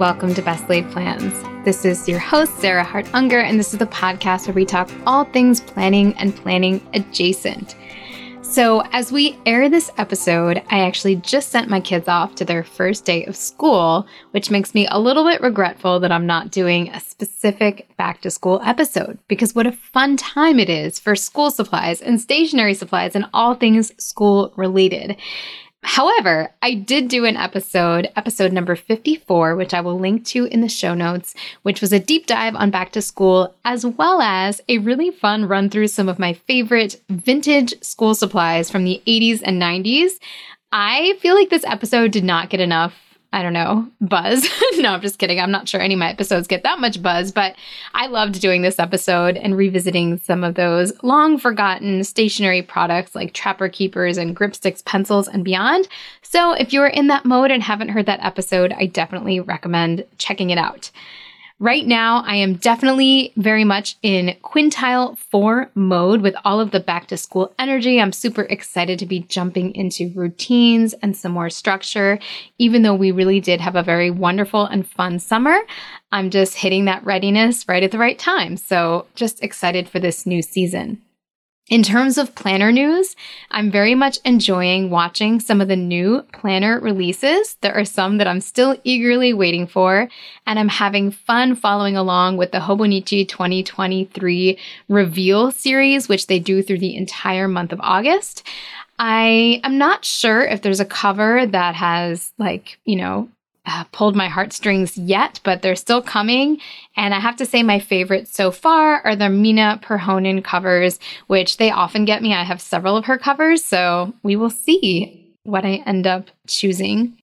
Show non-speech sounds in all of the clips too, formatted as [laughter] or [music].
welcome to Best Laid Plans. This is your host, Sarah Hart Unger, and this is the podcast where we talk all things planning and planning adjacent. So, as we air this episode, I actually just sent my kids off to their first day of school, which makes me a little bit regretful that I'm not doing a specific back to school episode because what a fun time it is for school supplies and stationery supplies and all things school related. However, I did do an episode, episode number 54, which I will link to in the show notes, which was a deep dive on back to school, as well as a really fun run through some of my favorite vintage school supplies from the 80s and 90s. I feel like this episode did not get enough I don't know, [laughs] buzz. [laughs] no, I'm just kidding. I'm not sure any of my episodes get that much buzz, but I loved doing this episode and revisiting some of those long forgotten stationery products like Trapper Keepers and Gripsticks pencils and beyond. So if you're in that mode and haven't heard that episode, I definitely recommend checking it out. Right now, I am definitely very much in quintile four mode with all of the back to school energy. I'm super excited to be jumping into routines and some more structure. Even though we really did have a very wonderful and fun summer, I'm just hitting that readiness right at the right time. So, just excited for this new season. In terms of planner news, I'm very much enjoying watching some of the new planner releases. There are some that I'm still eagerly waiting for, and I'm having fun following along with the Hobonichi 2023 reveal series, which they do through the entire month of August. I am not sure if there's a cover that has, like, you know, uh, pulled my heartstrings yet, but they're still coming. And I have to say, my favorites so far are the Mina Perhonen covers, which they often get me. I have several of her covers, so we will see what I end up choosing.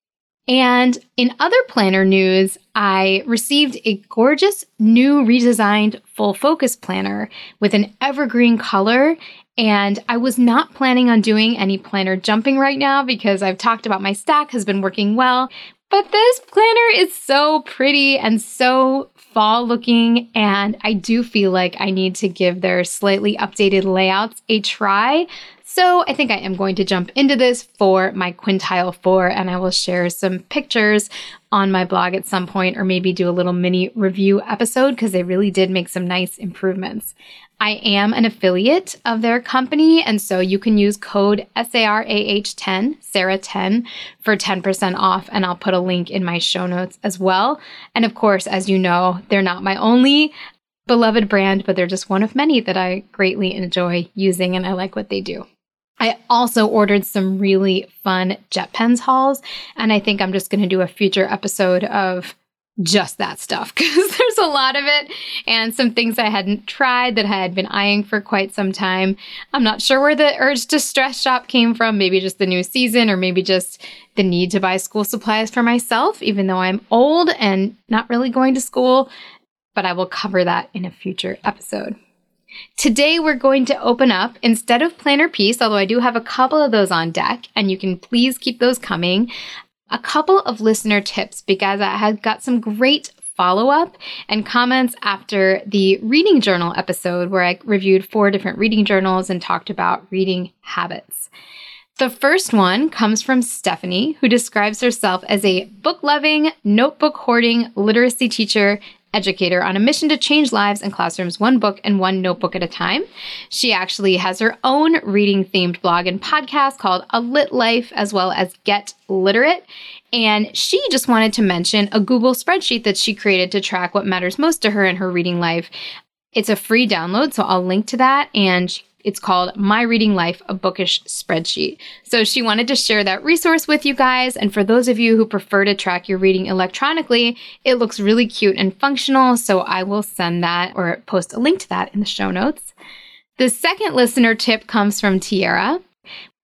And in other planner news, I received a gorgeous new redesigned full focus planner with an evergreen color. And I was not planning on doing any planner jumping right now because I've talked about my stack has been working well. But this planner is so pretty and so fall looking, and I do feel like I need to give their slightly updated layouts a try. So I think I am going to jump into this for my quintile four, and I will share some pictures on my blog at some point, or maybe do a little mini review episode because they really did make some nice improvements. I am an affiliate of their company, and so you can use code SARAH10, Sarah10, for 10% off, and I'll put a link in my show notes as well. And of course, as you know, they're not my only beloved brand, but they're just one of many that I greatly enjoy using, and I like what they do. I also ordered some really fun JetPens hauls, and I think I'm just going to do a future episode of just that stuff [laughs] because there's a lot of it and some things I hadn't tried that I had been eyeing for quite some time. I'm not sure where the urge to stress shop came from, maybe just the new season or maybe just the need to buy school supplies for myself, even though I'm old and not really going to school. But I will cover that in a future episode. Today, we're going to open up instead of planner piece, although I do have a couple of those on deck, and you can please keep those coming a couple of listener tips because I have got some great follow up and comments after the reading journal episode where I reviewed four different reading journals and talked about reading habits. The first one comes from Stephanie, who describes herself as a book loving, notebook hoarding literacy teacher educator on a mission to change lives in classrooms one book and one notebook at a time. She actually has her own reading themed blog and podcast called A Lit Life, as well as Get Literate. And she just wanted to mention a Google spreadsheet that she created to track what matters most to her in her reading life. It's a free download, so I'll link to that. And it's called My Reading Life, a bookish spreadsheet. So she wanted to share that resource with you guys. And for those of you who prefer to track your reading electronically, it looks really cute and functional. So I will send that or post a link to that in the show notes. The second listener tip comes from Tiara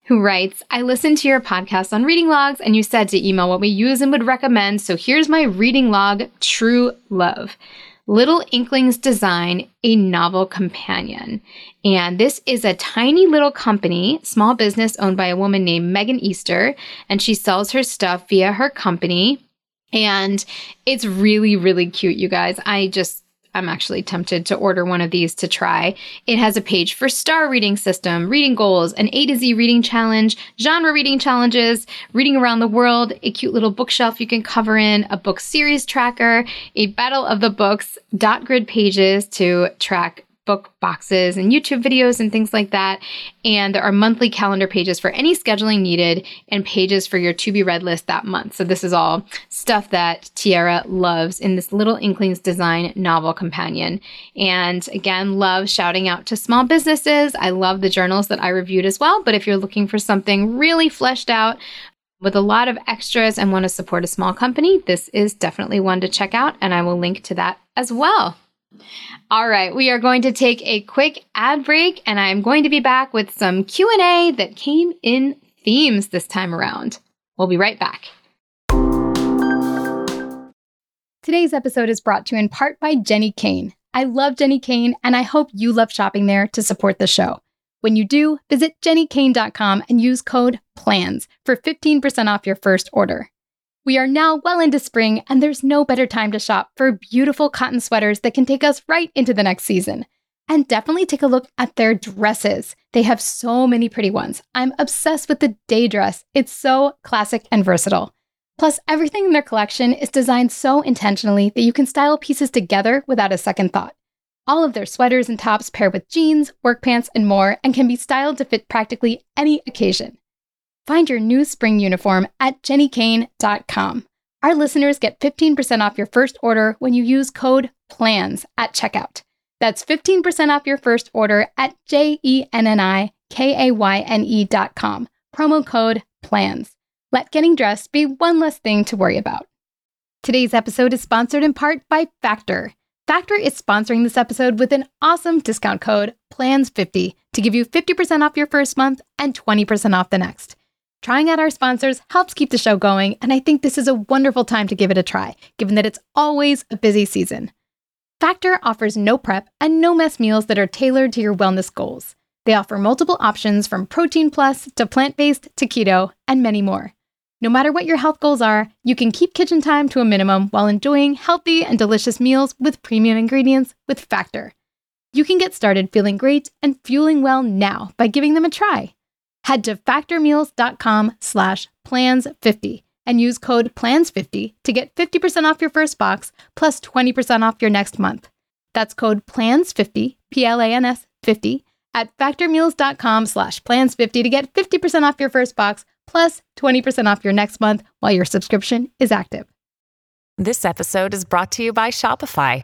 who writes, I listened to your podcast on reading logs and you said to email what we use and would recommend. So here's my reading log, True Love. Little Inklings Design a Novel Companion. And this is a tiny little company, small business owned by a woman named Megan Easter, and she sells her stuff via her company. And it's really, really cute, you guys. I just I'm actually tempted to order one of these to try. It has a page for star reading system, reading goals, an A to Z reading challenge, genre reading challenges, reading around the world, a cute little bookshelf you can cover in, a book series tracker, a battle of the books, dot grid pages to track book boxes and YouTube videos and things like that. And there are monthly calendar pages for any scheduling needed and pages for your to be read list that month. So this is all stuff that Tiara loves in this Little Inklings Design novel companion. And again, love shouting out to small businesses. I love the journals that I reviewed as well. But if you're looking for something really fleshed out, with a lot of extras and want to support a small company, this is definitely one to check out, and I will link to that as well. All right, we are going to take a quick ad break and I'm going to be back with some Q&A that came in themes this time around. We'll be right back. Today's episode is brought to you in part by Jenni Kayne. I love Jenni Kayne and I hope you love shopping there to support the show. When you do, visit jennikayne.com and use code PLANS for 15% off your first order. We are now well into spring, and there's no better time to shop for beautiful cotton sweaters that can take us right into the next season. And definitely take a look at their dresses. They have so many pretty ones. I'm obsessed with the day dress, it's so classic and versatile. Plus, everything in their collection is designed so intentionally that you can style pieces together without a second thought. All of their sweaters and tops pair with jeans, work pants, and more, and can be styled to fit practically any occasion. Find your new spring uniform at jennikayne.com. Our listeners get 15% off your first order when you use code PLANS at checkout. That's 15% off your first order at J E N N I K A Y N E.com. Promo code PLANS. Let getting dressed be one less thing to worry about. Today's episode is sponsored in part by Factor. Factor is sponsoring this episode with an awesome discount code PLANS50 to give you 50% off your first month and 20% off the next. Trying out our sponsors helps keep the show going, and I think this is a wonderful time to give it a try, given that it's always a busy season. Factor offers no prep and no mess meals that are tailored to your wellness goals. They offer multiple options from protein plus to plant based to keto, and many more. No matter what your health goals are, you can keep kitchen time to a minimum while enjoying healthy and delicious meals with premium ingredients with Factor. You can get started feeling great and fueling well now by giving them a try. Head to factormeals.com slash plans50 and use code PLANS50 to get 50% off your first box plus 20% off your next month. That's code PLANS50, P-L-A-N-S 50, at factormeals.com slash plans50 to get 50% off your first box plus 20% off your next month while your subscription is active. This episode is brought to you by Shopify.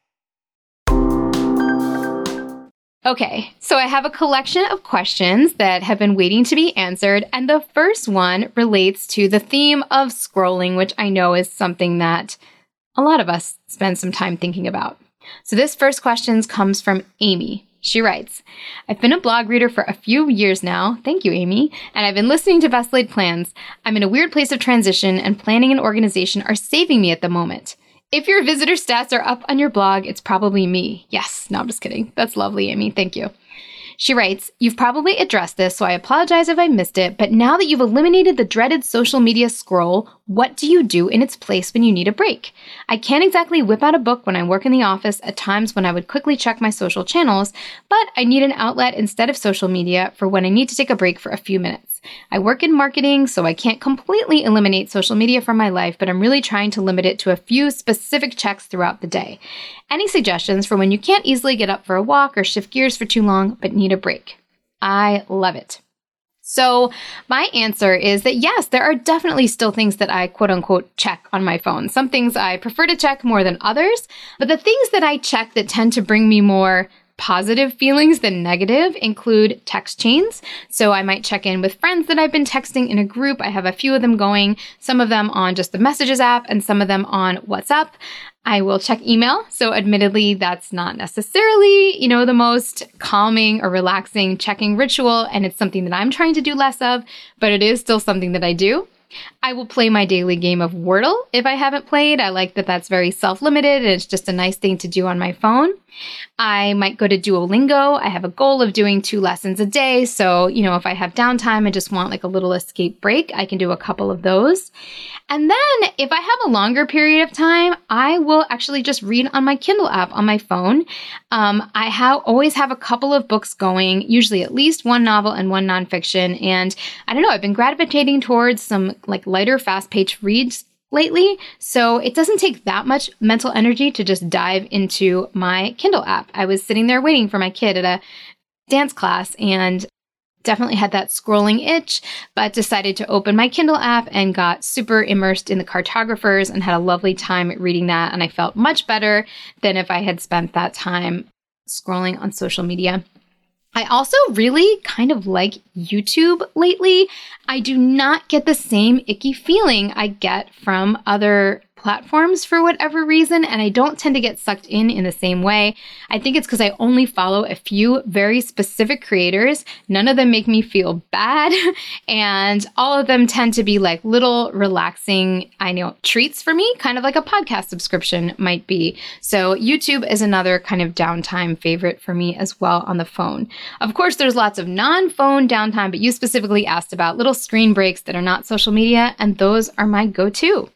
Okay, so I have a collection of questions that have been waiting to be answered, and the first one relates to the theme of scrolling, which I know is something that a lot of us spend some time thinking about. So this first question comes from Amy. She writes, I've been a blog reader for a few years now. Thank you, Amy. And I've been listening to Best Laid Plans. I'm in a weird place of transition, and planning and organization are saving me at the moment. If your visitor stats are up on your blog, it's probably me. Yes, no, I'm just kidding. That's lovely, Amy. Thank you. She writes, You've probably addressed this, so I apologize if I missed it, but now that you've eliminated the dreaded social media scroll, what do you do in its place when you need a break? I can't exactly whip out a book when I work in the office at times when I would quickly check my social channels, but I need an outlet instead of social media for when I need to take a break for a few minutes. I work in marketing, so I can't completely eliminate social media from my life, but I'm really trying to limit it to a few specific checks throughout the day. Any suggestions for when you can't easily get up for a walk or shift gears for too long but need a break? I love it. So, my answer is that yes, there are definitely still things that I quote unquote check on my phone. Some things I prefer to check more than others, but the things that I check that tend to bring me more positive feelings than negative include text chains. So I might check in with friends that I've been texting in a group. I have a few of them going, some of them on just the messages app and some of them on WhatsApp. I will check email. So admittedly, that's not necessarily, you know, the most calming or relaxing checking ritual. And it's something that I'm trying to do less of, but it is still something that I do. I will play my daily game of Wordle if I haven't played. I like that that's very self limited and it's just a nice thing to do on my phone. I might go to Duolingo. I have a goal of doing two lessons a day. So, you know, if I have downtime and just want like a little escape break, I can do a couple of those. And then if I have a longer period of time, I will actually just read on my Kindle app on my phone. Um, I always have a couple of books going, usually at least one novel and one nonfiction. And I don't know, I've been gravitating towards some like lighter, fast paced reads lately. So it doesn't take that much mental energy to just dive into my Kindle app. I was sitting there waiting for my kid at a dance class and definitely had that scrolling itch, but decided to open my Kindle app and got super immersed in the cartographers and had a lovely time reading that. And I felt much better than if I had spent that time scrolling on social media. I also really kind of like YouTube lately. I do not get the same icky feeling I get from other platforms for whatever reason, and I don't tend to get sucked in in the same way. I think it's because I only follow a few very specific creators. None of them make me feel bad, [laughs] and all of them tend to be like little relaxing, I know, treats for me, kind of like a podcast subscription might be. So, YouTube is another kind of downtime favorite for me as well on the phone. Of course, there's lots of non phone downtime, but you specifically asked about little screen breaks that are not social media, and those are my go to.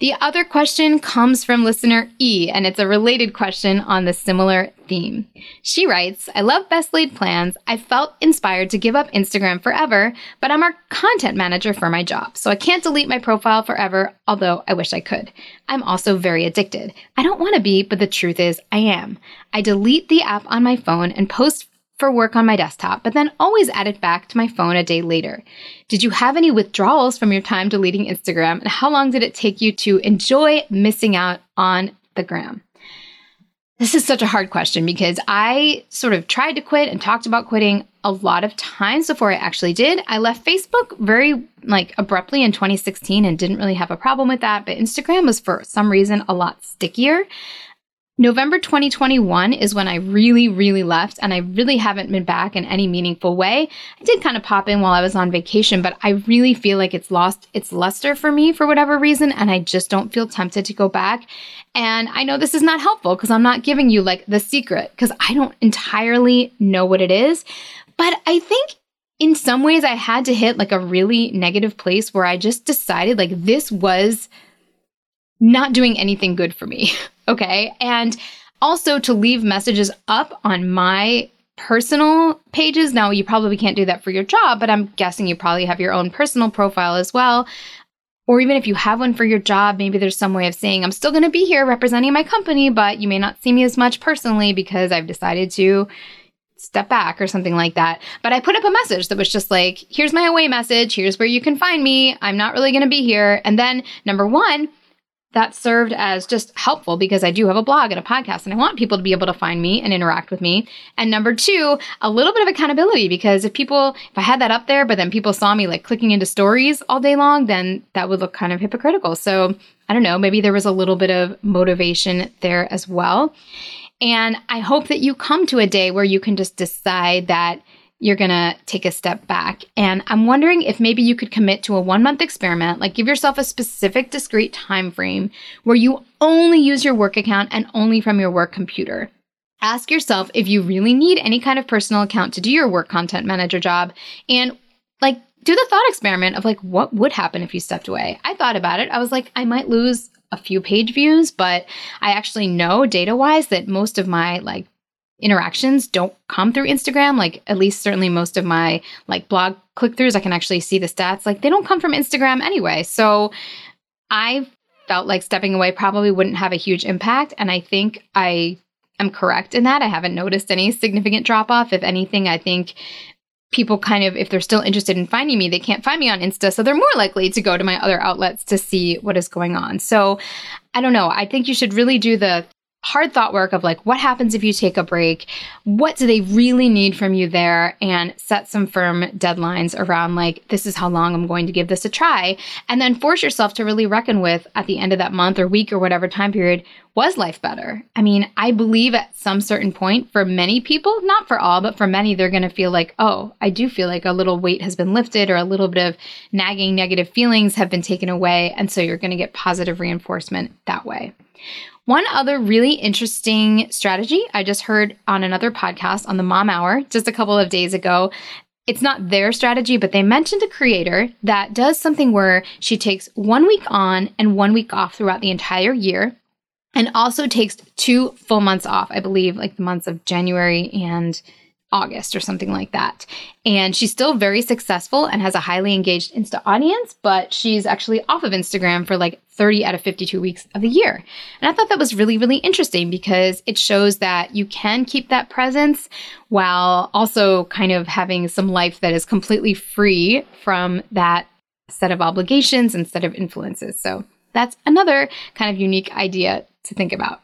The other question comes from listener E, and it's a related question on the similar theme. She writes, I love best laid plans. I felt inspired to give up Instagram forever, but I'm our content manager for my job, so I can't delete my profile forever, although I wish I could. I'm also very addicted. I don't want to be, but the truth is, I am. I delete the app on my phone and post for work on my desktop, but then always add it back to my phone a day later. Did you have any withdrawals from your time deleting Instagram? And how long did it take you to enjoy missing out on the gram? This is such a hard question because I sort of tried to quit and talked about quitting a lot of times before I actually did. I left Facebook very like abruptly in 2016 and didn't really have a problem with that, but Instagram was for some reason a lot stickier. November 2021 is when I really, really left, and I really haven't been back in any meaningful way. I did kind of pop in while I was on vacation, but I really feel like it's lost its luster for me for whatever reason, and I just don't feel tempted to go back. And I know this is not helpful because I'm not giving you like the secret because I don't entirely know what it is. But I think in some ways I had to hit like a really negative place where I just decided like this was not doing anything good for me. [laughs] Okay. And also to leave messages up on my personal pages. Now, you probably can't do that for your job, but I'm guessing you probably have your own personal profile as well. Or even if you have one for your job, maybe there's some way of saying, I'm still going to be here representing my company, but you may not see me as much personally because I've decided to step back or something like that. But I put up a message that was just like, here's my away message. Here's where you can find me. I'm not really going to be here. And then, number one, that served as just helpful because I do have a blog and a podcast and I want people to be able to find me and interact with me. And number two, a little bit of accountability because if people, if I had that up there, but then people saw me like clicking into stories all day long, then that would look kind of hypocritical. So I don't know, maybe there was a little bit of motivation there as well. And I hope that you come to a day where you can just decide that you're going to take a step back. And I'm wondering if maybe you could commit to a 1-month experiment, like give yourself a specific discrete time frame where you only use your work account and only from your work computer. Ask yourself if you really need any kind of personal account to do your work content manager job and like do the thought experiment of like what would happen if you stepped away. I thought about it. I was like I might lose a few page views, but I actually know data wise that most of my like interactions don't come through Instagram. Like at least certainly most of my like blog click throughs, I can actually see the stats. Like they don't come from Instagram anyway. So I felt like stepping away probably wouldn't have a huge impact. And I think I am correct in that. I haven't noticed any significant drop off. If anything, I think people kind of, if they're still interested in finding me, they can't find me on Insta. So they're more likely to go to my other outlets to see what is going on. So I don't know. I think you should really do the hard thought work of like what happens if you take a break? What do they really need from you there? And set some firm deadlines around like this is how long i'm going to give this a try. And then force yourself to really reckon with at the end of that month or week or whatever time period was life better? I mean i believe at some certain point for many people not for all but for many they're going to feel like oh i do feel like a little weight has been lifted or a little bit of nagging negative feelings have been taken away. And so you're going to get positive reinforcement that way one other really interesting strategy I just heard on another podcast on the Mom Hour just a couple of days ago. It's not their strategy, but they mentioned a creator that does something where she takes one week on and one week off throughout the entire year and also takes two full months off, I believe, like the months of January and August or something like that. And she's still very successful and has a highly engaged Insta audience, but she's actually off of Instagram for like 30 out of 52 weeks of the year. And I thought that was really, really interesting because it shows that you can keep that presence while also kind of having some life that is completely free from that set of obligations and set of influences. So that's another kind of unique idea to think about.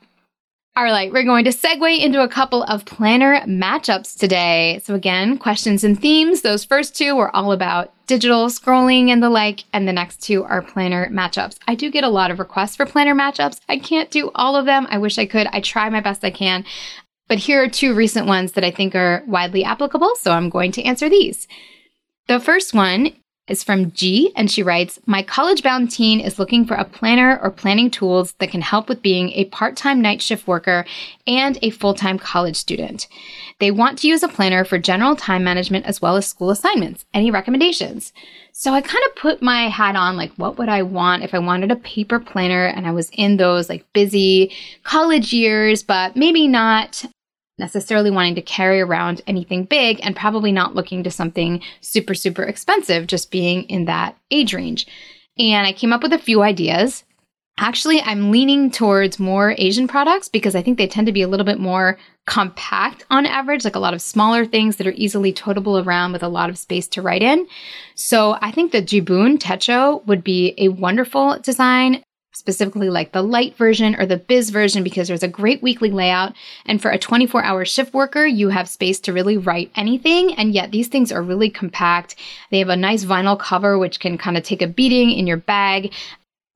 All right, we're going to segue into a couple of planner matchups today. So, again, questions and themes. Those first two were all about digital scrolling and the like, and the next two are planner matchups. I do get a lot of requests for planner matchups. I can't do all of them. I wish I could. I try my best I can. But here are two recent ones that I think are widely applicable, so I'm going to answer these. The first one is from G, and she writes My college bound teen is looking for a planner or planning tools that can help with being a part time night shift worker and a full time college student. They want to use a planner for general time management as well as school assignments. Any recommendations? So I kind of put my hat on like, what would I want if I wanted a paper planner and I was in those like busy college years, but maybe not necessarily wanting to carry around anything big and probably not looking to something super, super expensive, just being in that age range. And I came up with a few ideas. Actually, I'm leaning towards more Asian products because I think they tend to be a little bit more compact on average, like a lot of smaller things that are easily totable around with a lot of space to write in. So I think the Jibun Techo would be a wonderful design specifically like the light version or the biz version because there's a great weekly layout. And for a 24 hour shift worker, you have space to really write anything. And yet these things are really compact. They have a nice vinyl cover, which can kind of take a beating in your bag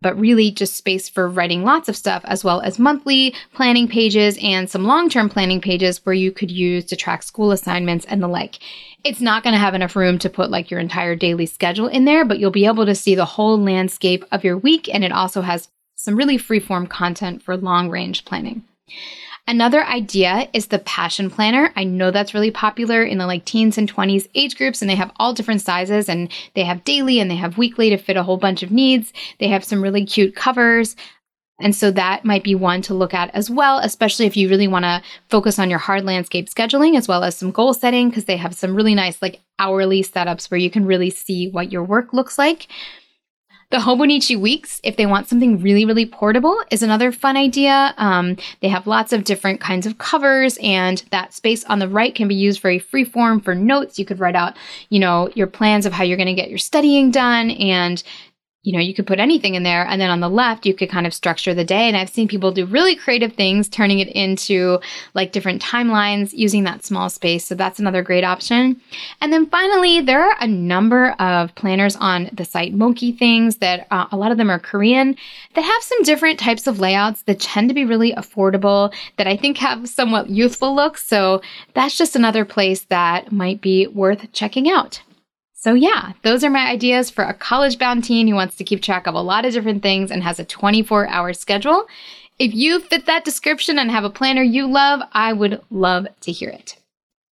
but really just space for writing lots of stuff, as well as monthly planning pages and some long term planning pages where you could use to track school assignments and the like. It's not going to have enough room to put like your entire daily schedule in there, but you'll be able to see the whole landscape of your week. And it also has some really freeform content for long range planning. Another idea is the passion planner. I know that's really popular in the like teens and 20s age groups, and they have all different sizes and they have daily and they have weekly to fit a whole bunch of needs. They have some really cute covers. And so that might be one to look at as well, especially if you really want to focus on your hard landscape scheduling as well as some goal setting, because they have some really nice, like hourly setups where you can really see what your work looks like. The Hobonichi Weeks, if they want something really, really portable, is another fun idea. Um, they have lots of different kinds of covers, and that space on the right can be used very free form for notes. You could write out, you know, your plans of how you're going to get your studying done and you know, you could put anything in there. And then on the left, you could kind of structure the day. And I've seen people do really creative things, turning it into like different timelines using that small space. So that's another great option. And then finally, there are a number of planners on the site Monkey Things that uh, a lot of them are Korean that have some different types of layouts that tend to be really affordable, that I think have somewhat youthful looks. So that's just another place that might be worth checking out. So, yeah, those are my ideas for a college bound teen who wants to keep track of a lot of different things and has a 24 hour schedule. If you fit that description and have a planner you love, I would love to hear it.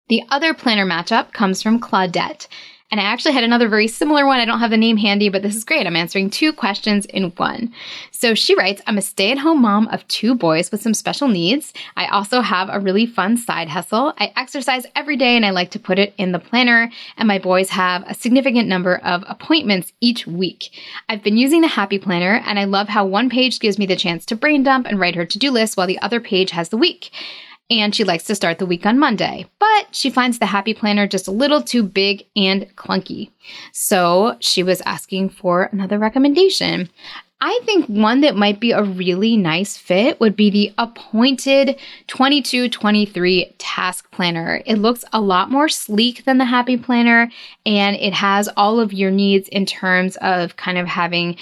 The other planner matchup comes from Claudette. And I actually had another very similar one. I don't have the name handy, but this is great. I'm answering two questions in one. So she writes I'm a stay at home mom of two boys with some special needs. I also have a really fun side hustle. I exercise every day and I like to put it in the planner. And my boys have a significant number of appointments each week. I've been using the Happy Planner and I love how one page gives me the chance to brain dump and write her to do list while the other page has the week and she likes to start the week on Monday. But she finds the Happy Planner just a little too big and clunky. So she was asking for another recommendation. I think one that might be a really nice fit would be the appointed 2223 task planner. It looks a lot more sleek than the happy planner and it has all of your needs in terms of kind of having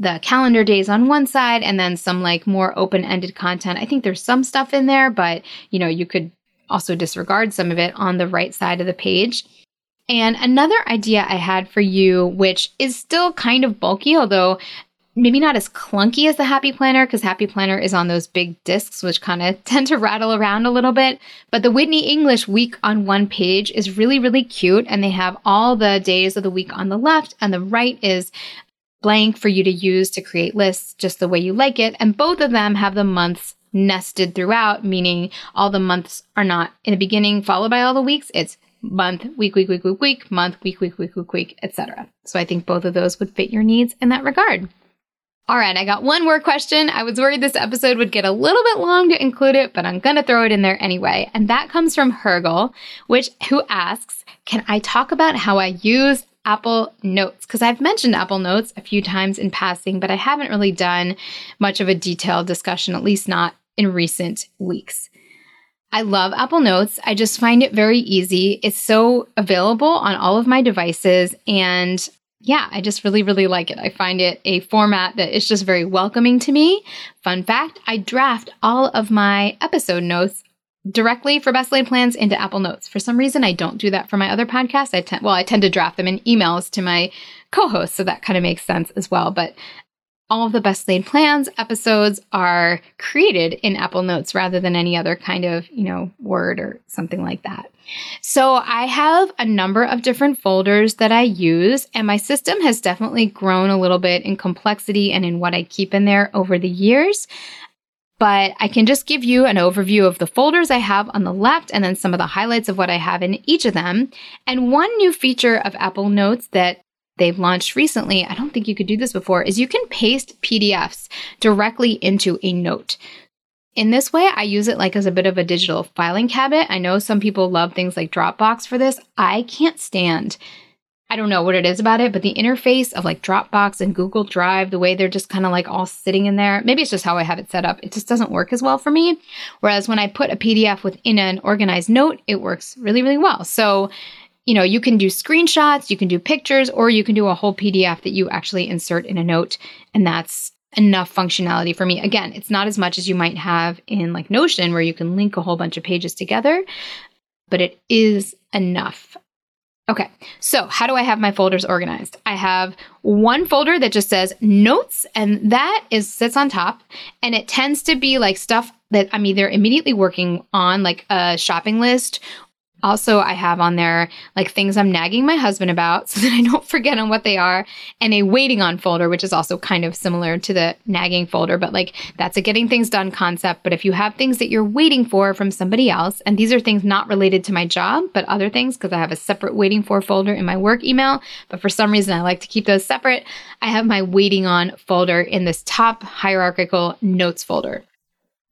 the calendar days on one side and then some like more open-ended content. I think there's some stuff in there, but you know, you could also disregard some of it on the right side of the page. And another idea I had for you, which is still kind of bulky, although maybe not as clunky as the Happy Planner, because Happy Planner is on those big discs, which kind of [laughs] tend to rattle around a little bit. But the Whitney English week on one page is really, really cute. And they have all the days of the week on the left, and the right is blank for you to use to create lists just the way you like it. And both of them have the months nested throughout, meaning all the months are not in the beginning followed by all the weeks. It's month, week, week, week, week, week, month, week, week, week, week, week, etc. So I think both of those would fit your needs in that regard. All right, I got one more question. I was worried this episode would get a little bit long to include it, but I'm going to throw it in there anyway. And that comes from Hergel, which who asks, "Can I talk about how I use Apple Notes because I've mentioned Apple Notes a few times in passing, but I haven't really done much of a detailed discussion, at least not in recent weeks. I love Apple Notes. I just find it very easy. It's so available on all of my devices. And yeah, I just really, really like it. I find it a format that is just very welcoming to me. Fun fact I draft all of my episode notes directly for best laid plans into Apple Notes. For some reason, I don't do that for my other podcasts. I tend, well, I tend to draft them in emails to my co-hosts, so that kind of makes sense as well. But all of the best laid plans episodes are created in Apple Notes rather than any other kind of, you know, word or something like that. So I have a number of different folders that I use, and my system has definitely grown a little bit in complexity and in what I keep in there over the years but I can just give you an overview of the folders I have on the left and then some of the highlights of what I have in each of them. And one new feature of Apple Notes that they've launched recently, I don't think you could do this before, is you can paste PDFs directly into a note. In this way, I use it like as a bit of a digital filing cabinet. I know some people love things like Dropbox for this. I can't stand I don't know what it is about it, but the interface of like Dropbox and Google Drive, the way they're just kind of like all sitting in there, maybe it's just how I have it set up. It just doesn't work as well for me. Whereas when I put a PDF within an organized note, it works really, really well. So, you know, you can do screenshots, you can do pictures, or you can do a whole PDF that you actually insert in a note. And that's enough functionality for me. Again, it's not as much as you might have in like Notion, where you can link a whole bunch of pages together, but it is enough. Okay, so how do I have my folders organized? I have one folder that just says notes, and that is sits on top, and it tends to be like stuff that I'm either immediately working on, like a shopping list also, I have on there like things I'm nagging my husband about [laughs] so that I don't forget on what they are, and a waiting on folder, which is also kind of similar to the nagging folder, but like that's a getting things done concept. But if you have things that you're waiting for from somebody else, and these are things not related to my job, but other things, because I have a separate waiting for folder in my work email, but for some reason I like to keep those separate, I have my waiting on folder in this top hierarchical notes folder.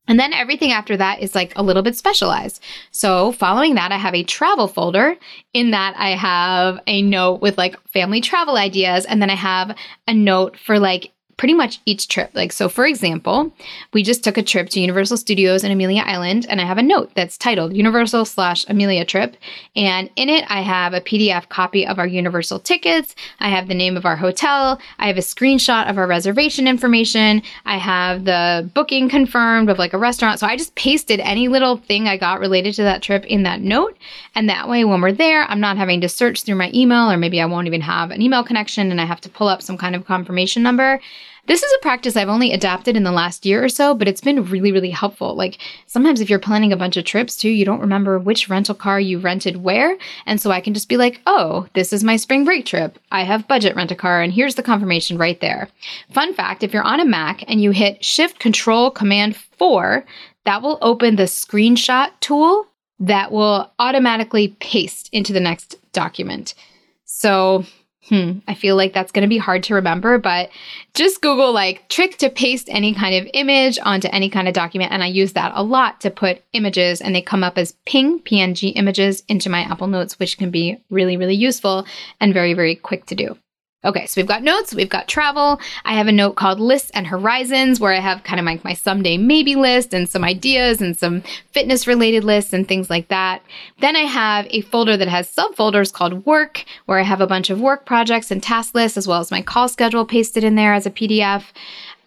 And then everything after that is like a little bit specialized. So, following that, I have a travel folder. In that, I have a note with like family travel ideas. And then I have a note for like pretty much each trip. Like, so for example, we just took a trip to Universal Studios in Amelia Island, and I have a note that's titled Universal slash Amelia trip. And in it, I have a PDF copy of our Universal tickets. I have the name of our hotel. I have a screenshot of our reservation information. I have the booking confirmed of like a restaurant. So I just pasted any little thing I got related to that trip in that note. And that way, when we're there, I'm not having to search through my email, or maybe I won't even have an email connection and I have to pull up some kind of confirmation number. This is a practice I've only adapted in the last year or so, but it's been really, really helpful. Like sometimes if you're planning a bunch of trips too, you don't remember which rental car you rented where. And so I can just be like, oh, this is my spring break trip. I have budget rent a car, and here's the confirmation right there. Fun fact if you're on a Mac and you hit Shift Control Command 4, that will open the screenshot tool that will automatically paste into the next document. So Hmm, I feel like that's going to be hard to remember, but just Google like trick to paste any kind of image onto any kind of document. And I use that a lot to put images and they come up as ping PNG images into my Apple Notes, which can be really, really useful and very, very quick to do. Okay, so we've got notes, we've got travel. I have a note called lists and horizons where I have kind of my, my someday maybe list and some ideas and some fitness related lists and things like that. Then I have a folder that has subfolders called work where I have a bunch of work projects and task lists as well as my call schedule pasted in there as a PDF.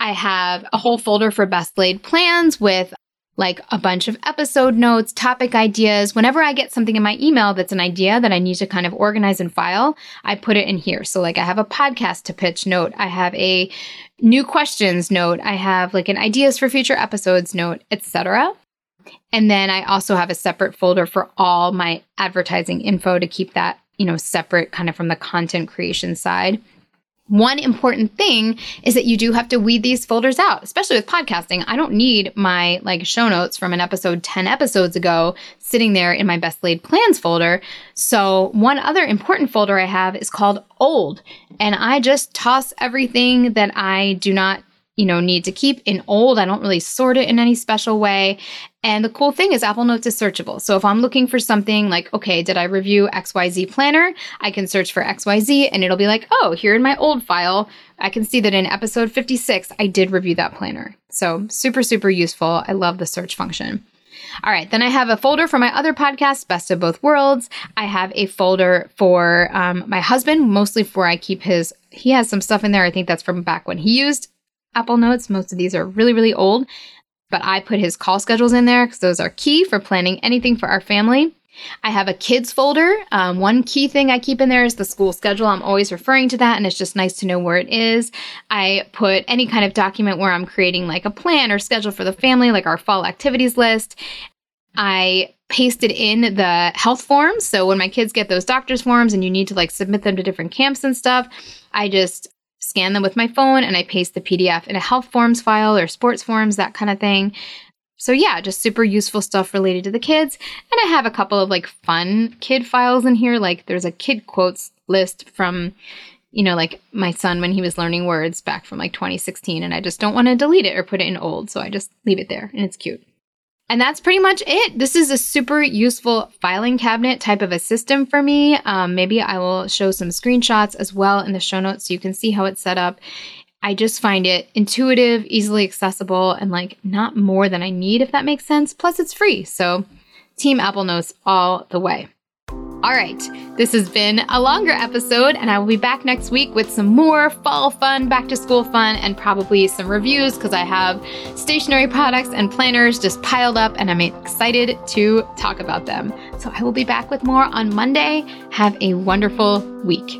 I have a whole folder for best laid plans with like a bunch of episode notes, topic ideas. Whenever I get something in my email that's an idea that I need to kind of organize and file, I put it in here. So, like, I have a podcast to pitch note, I have a new questions note, I have like an ideas for future episodes note, etc. And then I also have a separate folder for all my advertising info to keep that, you know, separate kind of from the content creation side. One important thing is that you do have to weed these folders out, especially with podcasting. I don't need my like show notes from an episode 10 episodes ago sitting there in my best laid plans folder. So, one other important folder I have is called old, and I just toss everything that I do not you know need to keep in old i don't really sort it in any special way and the cool thing is apple notes is searchable so if i'm looking for something like okay did i review xyz planner i can search for xyz and it'll be like oh here in my old file i can see that in episode 56 i did review that planner so super super useful i love the search function all right, then I have a folder for my other podcast, Best of Both Worlds. I have a folder for um, my husband, mostly for I keep his. He has some stuff in there. I think that's from back when he used Apple Notes. Most of these are really, really old, but I put his call schedules in there because those are key for planning anything for our family. I have a kids folder. Um, one key thing I keep in there is the school schedule. I'm always referring to that, and it's just nice to know where it is. I put any kind of document where I'm creating like a plan or schedule for the family, like our fall activities list. I pasted in the health forms. So when my kids get those doctor's forms and you need to like submit them to different camps and stuff, I just scan them with my phone and I paste the PDF in a health forms file or sports forms, that kind of thing. So yeah, just super useful stuff related to the kids. And I have a couple of like fun kid files in here. Like there's a kid quotes list from, you know, like my son when he was learning words back from like 2016. And I just don't want to delete it or put it in old. So I just leave it there and it's cute. And that's pretty much it. This is a super useful filing cabinet type of a system for me. Um, maybe I will show some screenshots as well in the show notes so you can see how it's set up. I just find it intuitive, easily accessible, and like not more than I need, if that makes sense. Plus, it's free. So, Team Apple Notes all the way. All right, this has been a longer episode, and I will be back next week with some more fall fun, back to school fun, and probably some reviews because I have stationery products and planners just piled up, and I'm excited to talk about them. So I will be back with more on Monday. Have a wonderful week.